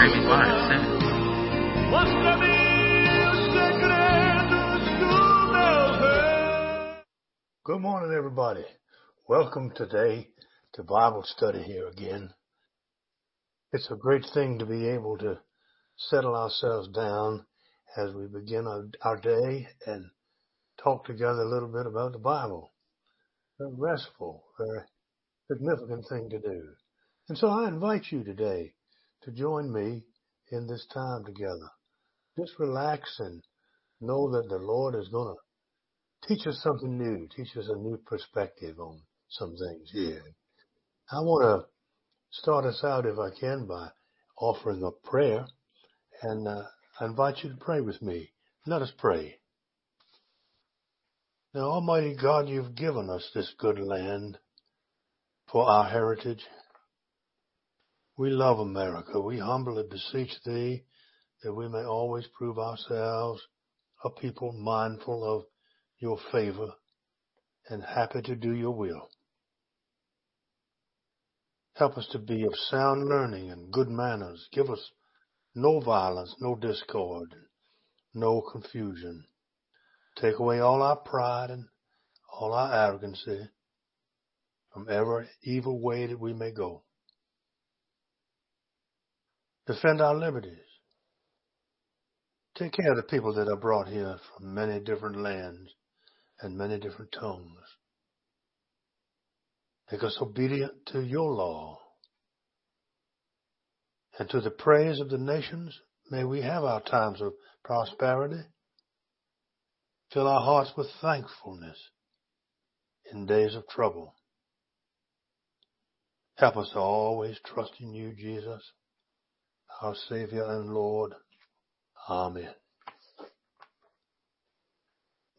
streaming live soon. Good morning, everybody. Welcome today to Bible study here again. It's a great thing to be able to settle ourselves down as we begin our, our day and talk together a little bit about the Bible. Very restful, very significant thing to do. And so I invite you today to join me in this time together. Just relax and know that the Lord is going to teach us something new, teach us a new perspective on some things here. I want to start us out, if I can, by offering a prayer, and uh, I invite you to pray with me. Let us pray. Now, Almighty God, you've given us this good land for our heritage. We love America. We humbly beseech thee that we may always prove ourselves a people mindful of your favor and happy to do your will. Help us to be of sound learning and good manners. Give us no violence, no discord, no confusion. Take away all our pride and all our arrogancy from every evil way that we may go. Defend our liberties. Take care of the people that are brought here from many different lands and many different tongues. Make us obedient to your law. And to the praise of the nations, may we have our times of prosperity. Fill our hearts with thankfulness in days of trouble. Help us to always trust in you, Jesus, our Savior and Lord. Amen.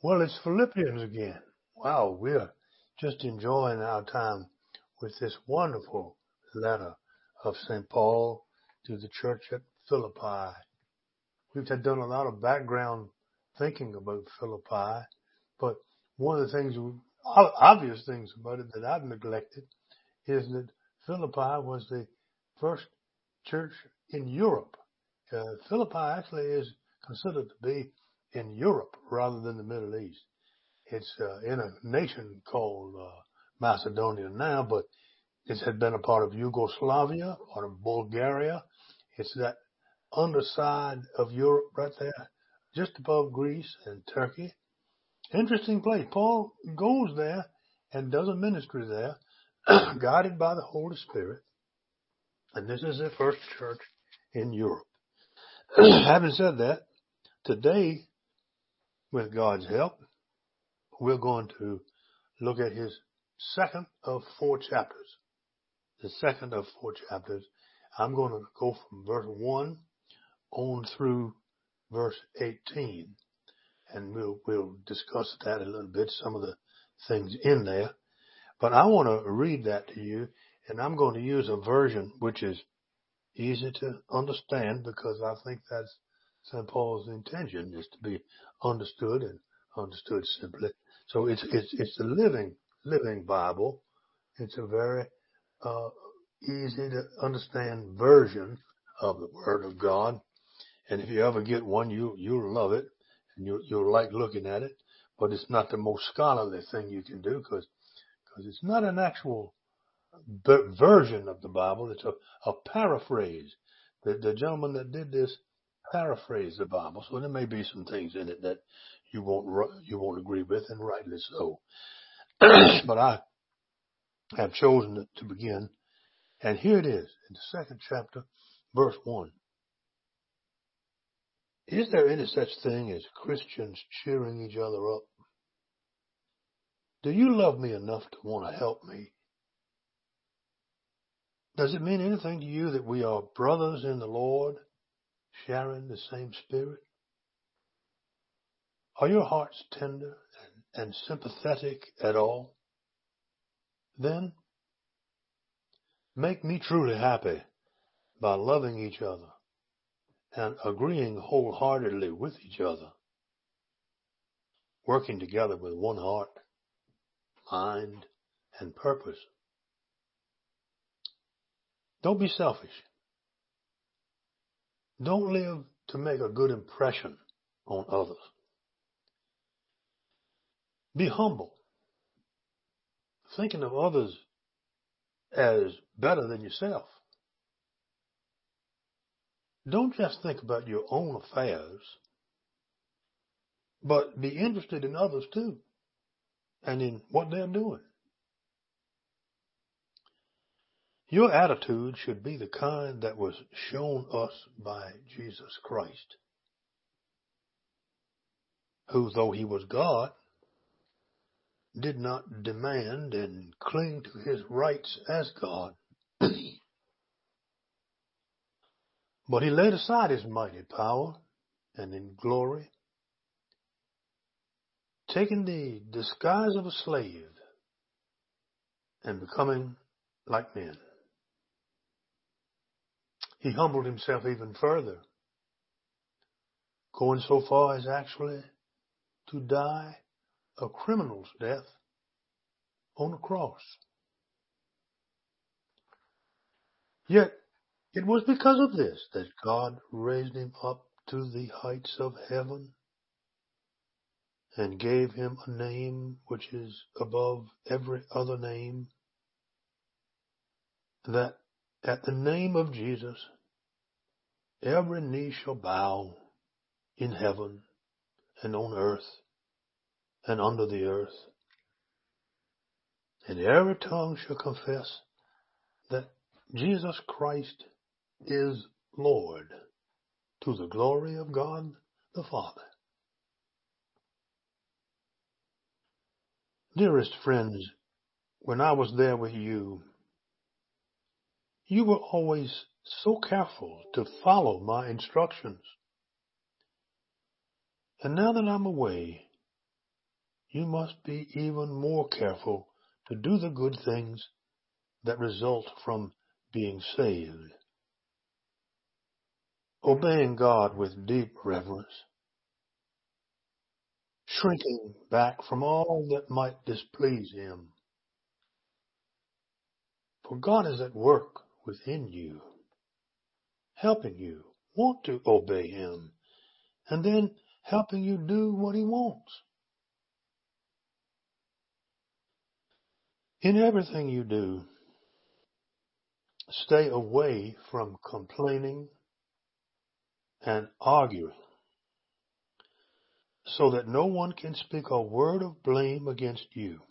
Well, it's Philippians again. Wow, we're just enjoying our time with this wonderful letter of St. Paul to the church at Philippi. We've done a lot of background thinking about Philippi, but one of the things, obvious things about it that I've neglected is that Philippi was the first church in Europe. Uh, Philippi actually is considered to be in Europe rather than the Middle East. It's uh, in a nation called uh, Macedonia now, but it had been a part of Yugoslavia, or of Bulgaria. It's that underside of Europe right there, just above Greece and Turkey. Interesting place. Paul goes there and does a ministry there, guided by the Holy Spirit. And this is the first church in Europe. Having said that, today with God's help, we're going to look at his second of four chapters. The second of four chapters. I'm going to go from verse 1 on through verse 18. And we'll, we'll discuss that a little bit, some of the things in there. But I want to read that to you, and I'm going to use a version which is easy to understand because I think that's St. Paul's intention is to be understood and understood simply. So it's it's it's a living living Bible. It's a very uh, easy to understand version of the Word of God. And if you ever get one, you you'll love it and you you'll like looking at it. But it's not the most scholarly thing you can do because because it's not an actual version of the Bible. It's a, a paraphrase. The, the gentleman that did this paraphrased the Bible, so there may be some things in it that you won't you won't agree with, and rightly so. but I have chosen to begin, and here it is in the second chapter, verse one. Is there any such thing as Christians cheering each other up? Do you love me enough to want to help me? Does it mean anything to you that we are brothers in the Lord? sharing the same spirit? Are your hearts tender and, and sympathetic at all? Then make me truly happy by loving each other and agreeing wholeheartedly with each other, working together with one heart, mind, and purpose. Don't be selfish. Don't live to make a good impression on others. Be humble, thinking of others as better than yourself. Don't just think about your own affairs, but be interested in others too and in what they're doing. Your attitude should be the kind that was shown us by Jesus Christ, who, though he was God, did not demand and cling to his rights as God, but he laid aside his mighty power and in glory, taking the disguise of a slave and becoming like men. He humbled himself even further, going so far as actually to die a criminal's death on a cross. Yet it was because of this that God raised him up to the heights of heaven and gave him a name which is above every other name, that at the name of Jesus every knee shall bow in heaven and on earth and under the earth. And every tongue shall confess that Jesus Christ is Lord to the glory of God the Father. Dearest friends, when I was there with you, you were always so careful to follow my instructions. And now that I'm away, you must be even more careful to do the good things that result from being saved. Obeying God with deep reverence, shrinking back from all that might displease Him. For God is at work within you, helping you want to obey Him, and then helping you do what He wants. In everything you do, stay away from complaining and arguing so that no one can speak a word of blame against you.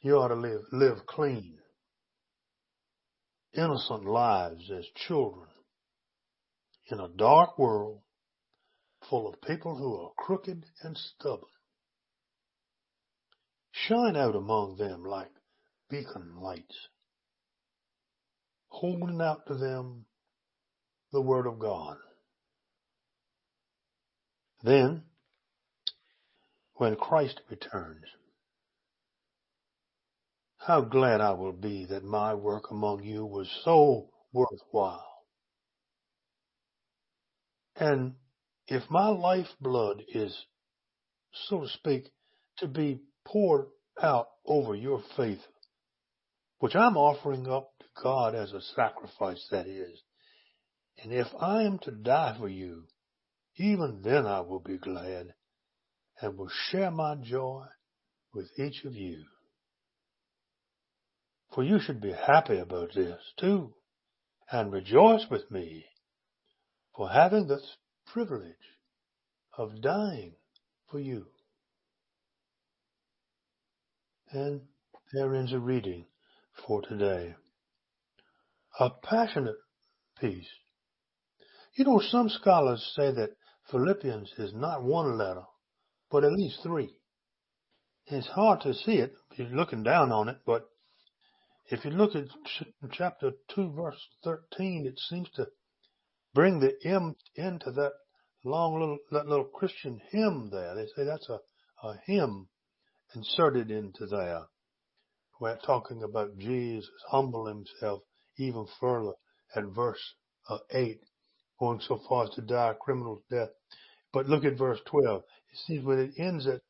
You ought to live, live clean, innocent lives as children in a dark world full of people who are crooked and stubborn. Shine out among them like beacon lights, holding out to them the Word of God. Then, when Christ returns, how glad I will be that my work among you was so worthwhile. And if my lifeblood is, so to speak, to be poured out over your faith, which I'm offering up to God as a sacrifice that is. And if I am to die for you, even then I will be glad and will share my joy with each of you. For you should be happy about this too and rejoice with me for having this privilege of dying for you. And there ends a reading for today. A passionate piece. You know, some scholars say that Philippians is not one letter, but at least three. It's hard to see it if you're looking down on it, but if you look at chapter 2 verse 13, it seems to bring the M into that long little, that little Christian hymn there. They say that's a, a hymn inserted into there. We're talking about Jesus humble himself even further at verse uh, 8, going so far as to die a criminal's death. But look at verse 12. It seems when it ends at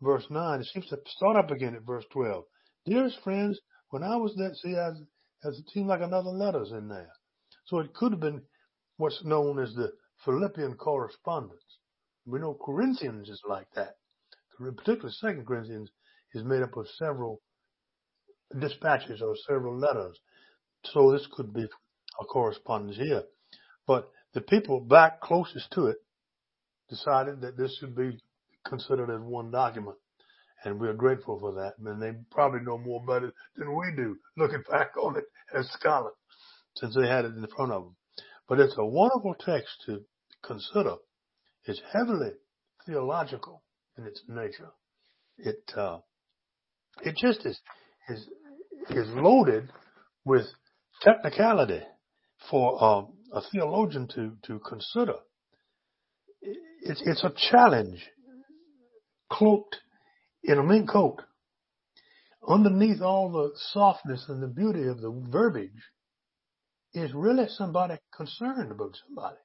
verse 9, it seems to start up again at verse 12. Dearest friends, when I was there, see, as it seems like another letter's in there. So it could have been what's known as the Philippian correspondence. We know Corinthians is like that. Particularly Second Corinthians is made up of several dispatches or several letters. So this could be a correspondence here. But the people back closest to it decided that this should be considered as one document. And we're grateful for that. And they probably know more about it than we do, looking back on it as scholars, since they had it in front of them. But it's a wonderful text to consider. It's heavily theological in its nature. It uh, it just is is is loaded with technicality for um, a theologian to to consider. It's it's a challenge cloaked in a mink coat. Underneath all the softness and the beauty of the verbiage is really somebody concerned about somebody.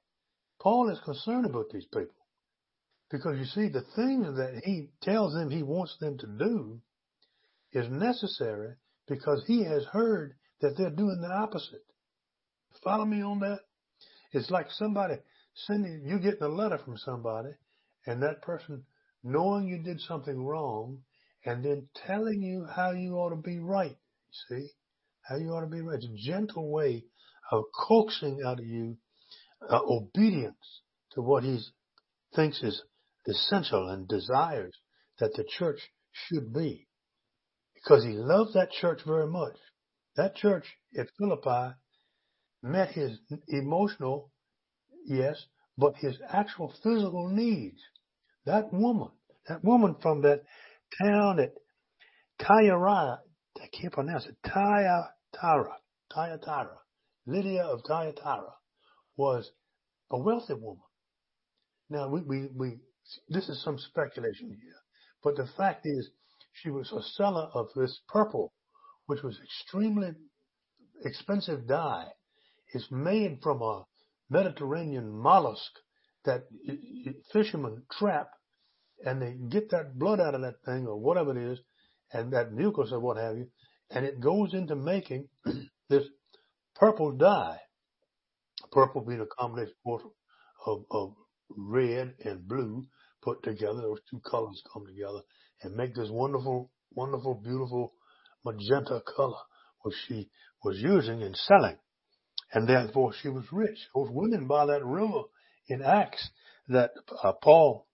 Paul is concerned about these people. Because you see, the things that he tells them he wants them to do is necessary because he has heard that they're doing the opposite. Follow me on that? It's like somebody sending, you getting a letter from somebody and that person knowing you did something wrong and then telling you how you ought to be right. See? How you ought to be right. It's a gentle way of coaxing out of you uh, obedience to what he thinks is essential and desires that the church should be. Because he loved that church very much. That church at Philippi met his emotional, yes, but his actual physical needs. That woman, that woman from that town at Tyra, I can't pronounce it, Thyatira, Thyatira, Lydia of Thyatira was a wealthy woman. Now we, we, we this is some speculation here, but the fact is she was a seller of this purple, which was extremely expensive dye. It's made from a Mediterranean mollusk that fishermen trap and they get that blood out of that thing or whatever it is and that mucus or what have you, and it goes into making this purple dye. Purple being a combination of, of red and blue put together. Those two colors come together and make this wonderful, wonderful, beautiful magenta color, which she was using and selling. And therefore she was rich. Those women by that river in Acts that uh, Paul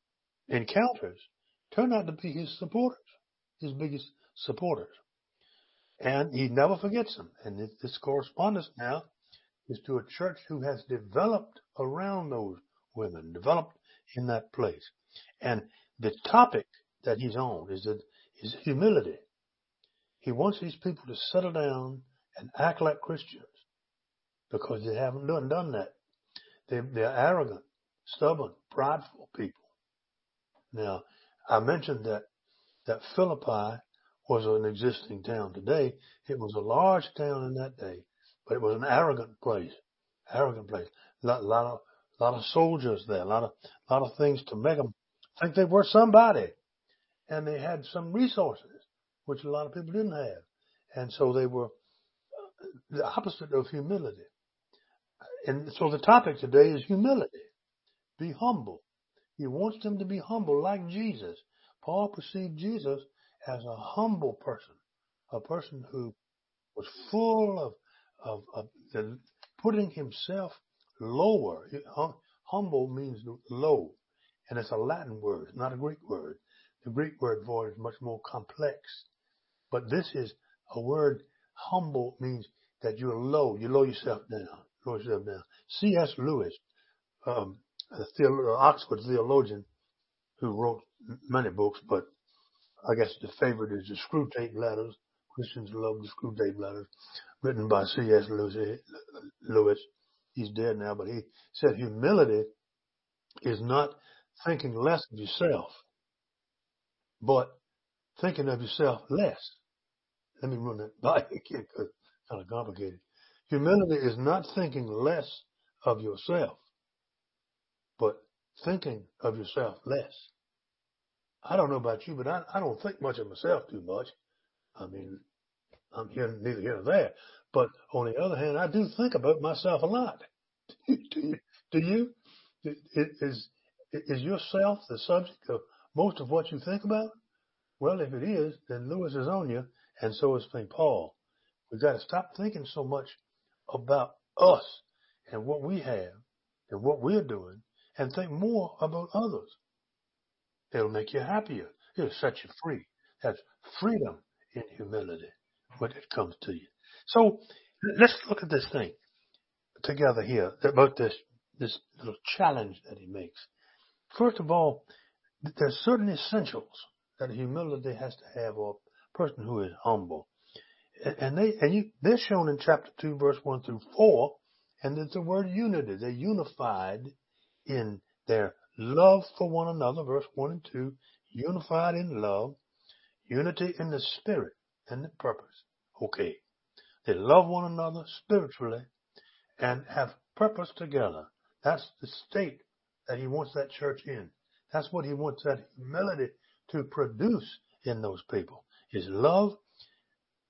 encounters turn out to be his supporters, his biggest supporters. And he never forgets them. And this correspondence now is to a church who has developed around those women, developed in that place. And the topic that he's on is is humility. He wants these people to settle down and act like Christians because they haven't done, done that. They, they're arrogant, stubborn, prideful people. Now, I mentioned that, that Philippi was an existing town today. It was a large town in that day, but it was an arrogant place, arrogant place. A lot, lot of, lot of soldiers there, a lot of, lot of things to make them think they were somebody. And they had some resources, which a lot of people didn't have. And so they were uh, the opposite of humility. And so the topic today is humility. Be humble. He wants them to be humble like Jesus. Paul perceived Jesus as a humble person, a person who was full of, of, of the, putting himself lower. Humble means low. And it's a Latin word, not a Greek word. The Greek word for it is much more complex. But this is a word, humble means that you're low. You lower yourself down. Lower yourself down. C.S. Lewis, um, a theolo- uh, Oxford theologian who wrote many books, but I guess the favorite is the Screwtape Letters. Christians love the Screwtape Letters, written by C.S. Uh, Lewis. He's dead now, but he said humility is not thinking less of yourself, but thinking of yourself less. Let me run that by again because it's kind of complicated. Humility is not thinking less of yourself, thinking of yourself less. I don't know about you, but I, I don't think much of myself too much. I mean, I'm here, neither here nor there. But on the other hand, I do think about myself a lot. do you? Do you? Is, is yourself the subject of most of what you think about? Well, if it is, then Lewis is on you, and so is St. Paul. We've got to stop thinking so much about us and what we have and what we're doing and think more about others. It'll make you happier. It'll set you free. That's freedom in humility when it comes to you. So let's look at this thing together here about this, this little challenge that he makes. First of all, there's certain essentials that humility has to have or a person who is humble. And they, and you, they're shown in chapter 2 verse 1 through 4 and there's the word unity. They're unified in their love for one another, verse 1 and 2, unified in love, unity in the spirit and the purpose. Okay. They love one another spiritually and have purpose together. That's the state that he wants that church in. That's what he wants that humility to produce in those people is love,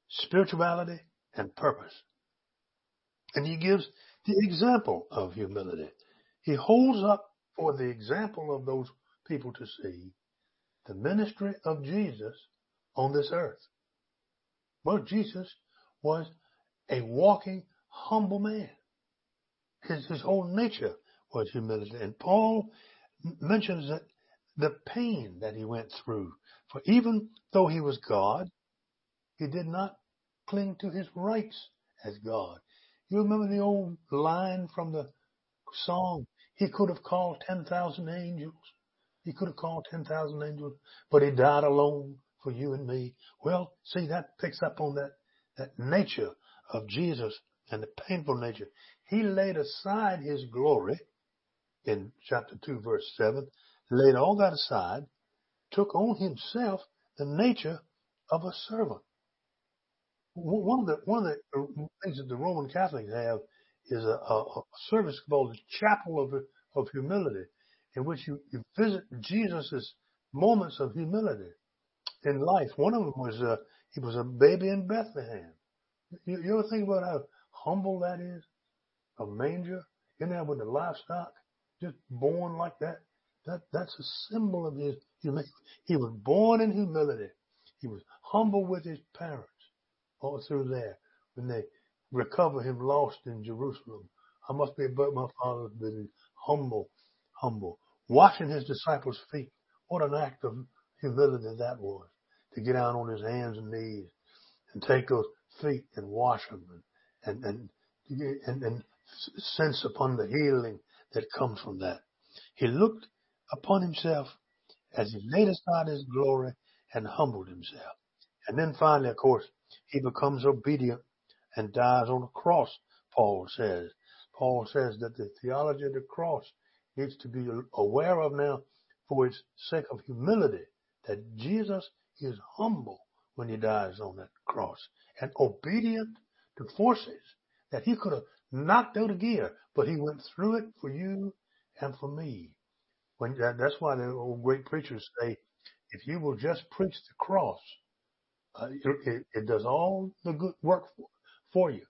spirituality, and purpose. And he gives the example of humility. He holds up for the example of those people to see the ministry of Jesus on this earth. Well, Jesus was a walking, humble man. His, his whole nature was humility. And Paul mentions that the pain that he went through. For even though he was God, he did not cling to his rights as God. You remember the old line from the song? He could have called 10,000 angels. He could have called 10,000 angels, but he died alone for you and me. Well, see, that picks up on that, that nature of Jesus and the painful nature. He laid aside his glory in chapter 2 verse 7, laid all that aside, took on himself the nature of a servant one of the one of the things that the Roman Catholics have is a, a, service called the Chapel of of Humility, in which you, you visit Jesus's moments of humility in life. One of them was uh, he was a baby in Bethlehem. You, you ever think about how humble that is? A manger in there with the livestock, just born like that. That that's a symbol of his humility. He was born in humility. He was humble with his parents all through there when they recover him lost in Jerusalem. I must be about my father's business. Humble, humble. Washing his disciples' feet. What an act of humility that was. To get down on his hands and knees and take those feet and wash them and, and, and, and, and sense upon the healing that comes from that. He looked upon himself as he laid aside his glory and humbled himself. And then finally, of course, he becomes obedient and dies on the cross, Paul says. Paul says that the theology of the cross needs to be aware of now for its sake of humility, that Jesus is humble when he dies on that cross and obedient to forces that he could have knocked out a gear, but he went through it for you and for me. When that's why the old great preachers say, if you will just preach the cross, uh, it, it, does all the good work for, for you.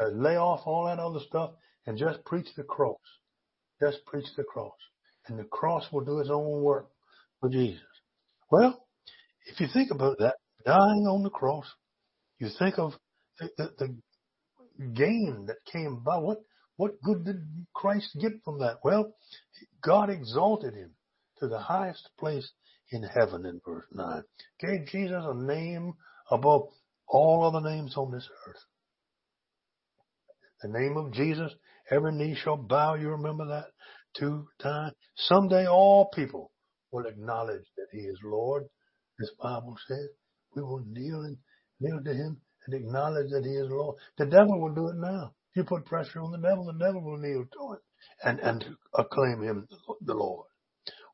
Uh, lay off all that other stuff and just preach the cross. Just preach the cross. And the cross will do its own work for Jesus. Well, if you think about that, dying on the cross, you think of the, the, the gain that came by. What, what good did Christ get from that? Well, God exalted him to the highest place in heaven in verse 9. Gave Jesus a name above all other names on this earth. The name of Jesus, every knee shall bow. You remember that? Two times. Someday all people will acknowledge that he is Lord. This Bible says we will kneel and kneel to him and acknowledge that he is Lord. The devil will do it now. If you put pressure on the devil, the devil will kneel to it and, and acclaim him the Lord.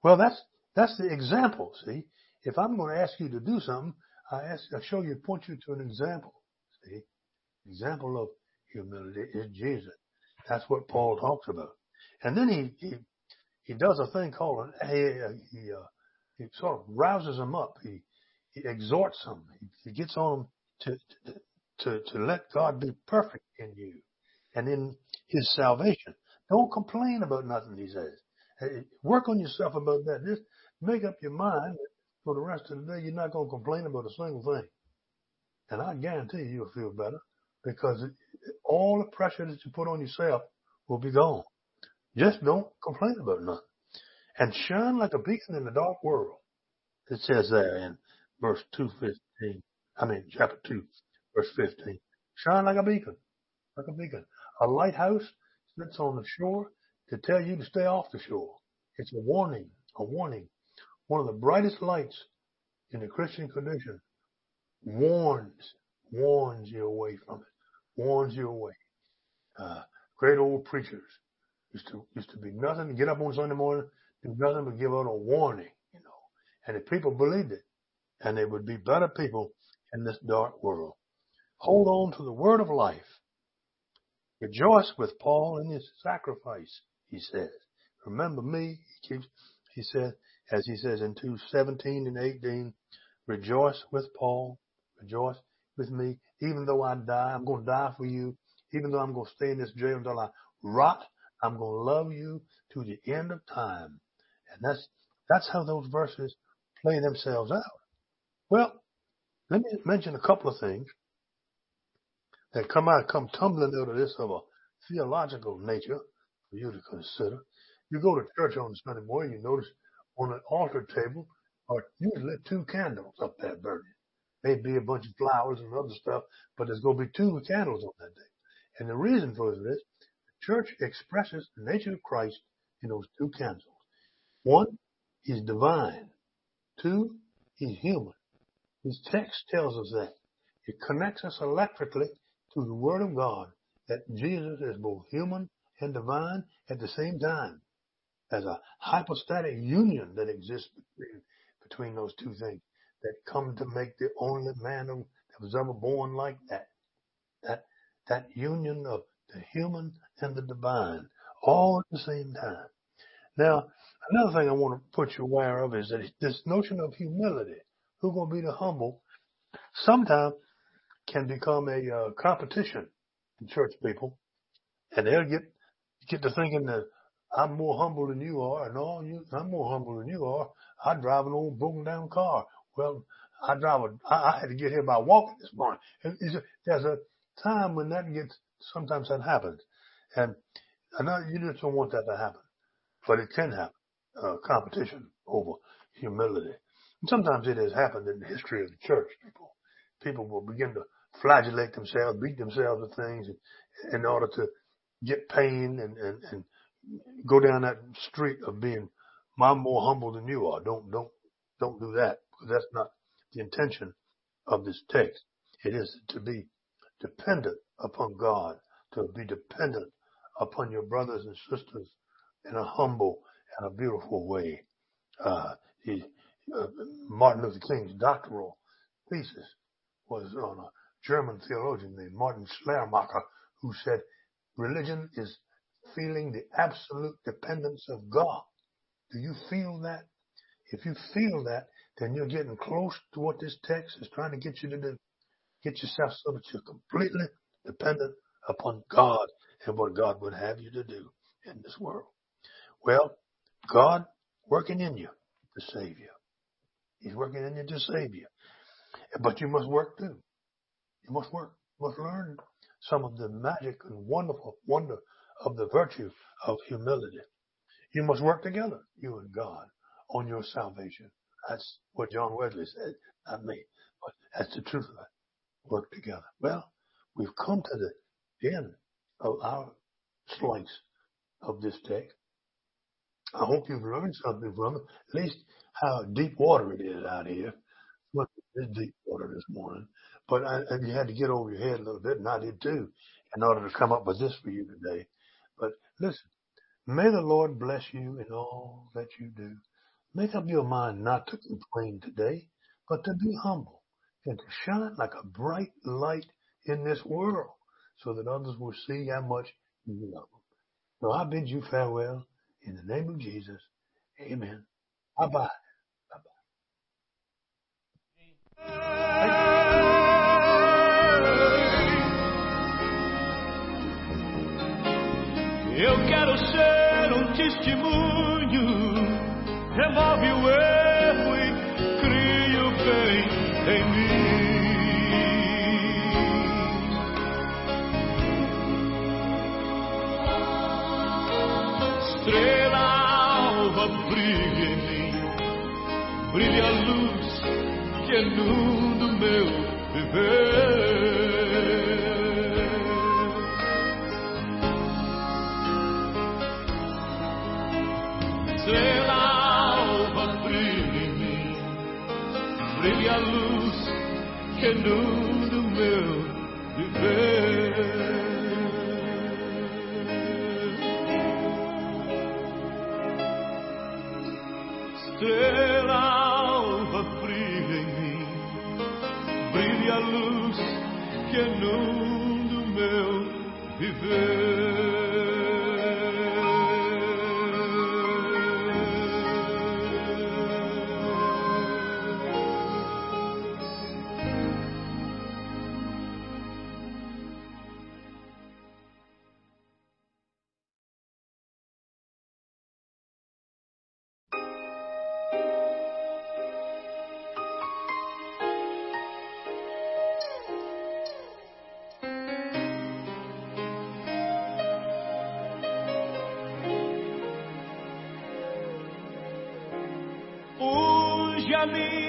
Well, that's that's the example, see? If I'm going to ask you to do something, I ask, I show you, point you to an example, see? Example of humility is Jesus. That's what Paul talks about. And then he, he, he does a thing called, he, he, uh, he sort of rouses them up. He, he exhorts them. He, he gets on them to, to, to, let God be perfect in you and in his salvation. Don't complain about nothing, he says. Hey, work on yourself about that. Just make up your mind that for the rest of the day you're not going to complain about a single thing. And I guarantee you you'll feel better because all the pressure that you put on yourself will be gone. Just don't complain about nothing. And shine like a beacon in the dark world. It says there in verse 215. I mean, chapter 2, verse 15. Shine like a beacon, like a beacon. A lighthouse sits on the shore to tell you to stay off the shore. It's a warning, a warning. One of the brightest lights in the Christian condition warns, warns you away from it, warns you away. Uh, great old preachers used to, used to be nothing get up on Sunday morning, do nothing but give out a warning, you know, and if people believed it and they would be better people in this dark world. Hold on to the word of life. Rejoice with Paul in his sacrifice, he says. Remember me, he keeps, he said, as he says in 2:17 and 18, rejoice with Paul, rejoice with me, even though I die, I'm going to die for you, even though I'm going to stay in this jail until I rot, I'm going to love you to the end of time. And that's, that's how those verses play themselves out. Well, let me mention a couple of things that come out, come tumbling out of this of a theological nature for you to consider. You go to church on Sunday morning, you notice on an altar table uh, are usually two candles up there burning. Maybe a bunch of flowers and other stuff, but there's going to be two candles on that day. And the reason for this, the church expresses the nature of Christ in those two candles. One, he's divine. Two, he's human. This text tells us that. It connects us electrically to the Word of God that Jesus is both human and divine at the same time. As a hypostatic union that exists between, between those two things that come to make the only man that was ever born like that. That, that union of the human and the divine all at the same time. Now, another thing I want to put you aware of is that this notion of humility who's going to be the humble, sometimes can become a uh, competition in church people, and they'll get get to thinking that I'm more humble than you are. No, you, I'm more humble than you are. I drive an old broken down car. Well, I drive a. I, I had to get here by walking this morning. There's a time when that gets. Sometimes that happens, and I know you just don't want that to happen, but it can happen. Uh, competition over humility. And sometimes it has happened in the history of the church. People, people will begin to flagellate themselves, beat themselves with things in, in order to get pain and, and, and go down that street of being, I'm more humble than you are. Don't, don't, don't do that that's not the intention of this text. It is to be dependent upon God, to be dependent upon your brothers and sisters in a humble and a beautiful way. Uh, he, uh, Martin Luther King's doctoral thesis was on a German theologian named Martin Schleiermacher who said religion is feeling the absolute dependence of God. Do you feel that? If you feel that, then you're getting close to what this text is trying to get you to do. Get yourself so that you're completely dependent upon God and what God would have you to do in this world. Well, God working in you to save you. He's working in you to save you. But you must work too. You must work. You must learn some of the magic and wonderful wonder of the virtue of humility. You must work together, you and God, on your salvation. That's what John Wesley said, not me, but that's the truth of it. Work together. Well, we've come to the end of our slice of this text. I hope you've learned something from it. At least how deep water it is out here. Look, it's deep water this morning. But I, you had to get over your head a little bit, and I did too, in order to come up with this for you today. But listen, may the Lord bless you in all that you do. Make up your mind not to complain today, but to be humble and to shine like a bright light in this world so that others will see how much you love them. So I bid you farewell in the name of Jesus. Amen. Bye bye. Eu quero ser um testemunho. devolve o erro e cria o bem em mim. Estrela alva brilha em mim, brilha a luz que é no meu viver. A luz que inunda o meu viver. Estrela alva brilha em mim, brilha a luz que inunda o meu viver. Unge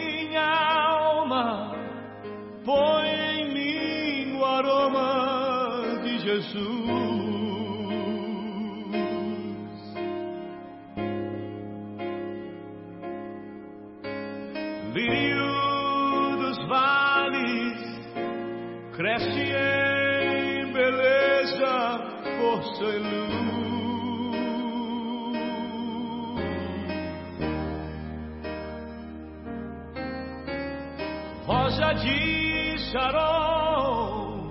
De Sharon